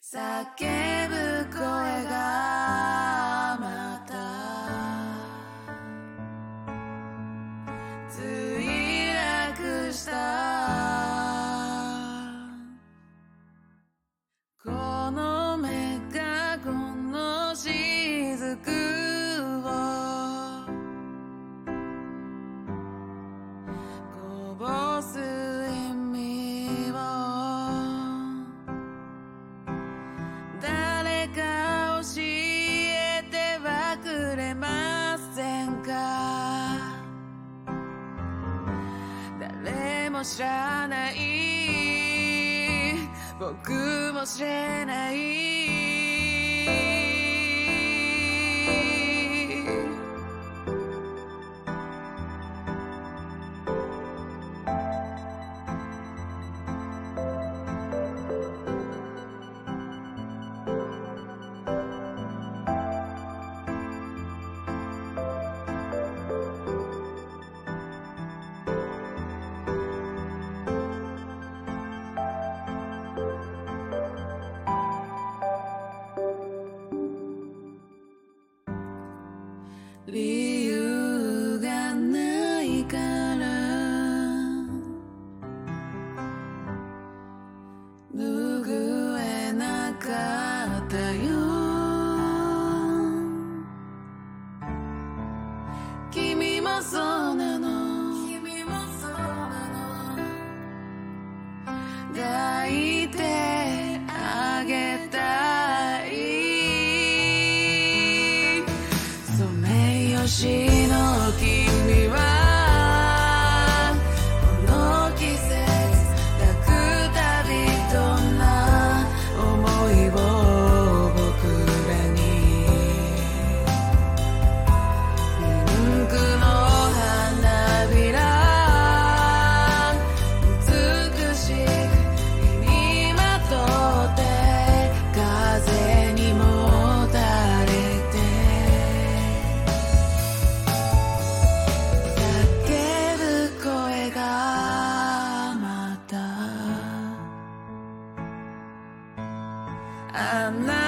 叫ぶ声。が。誰も知らない。僕も知れない。理由がないから。拭えなかったよ。君もそうなの。君もそうなの。抱いて she あなたをよぎ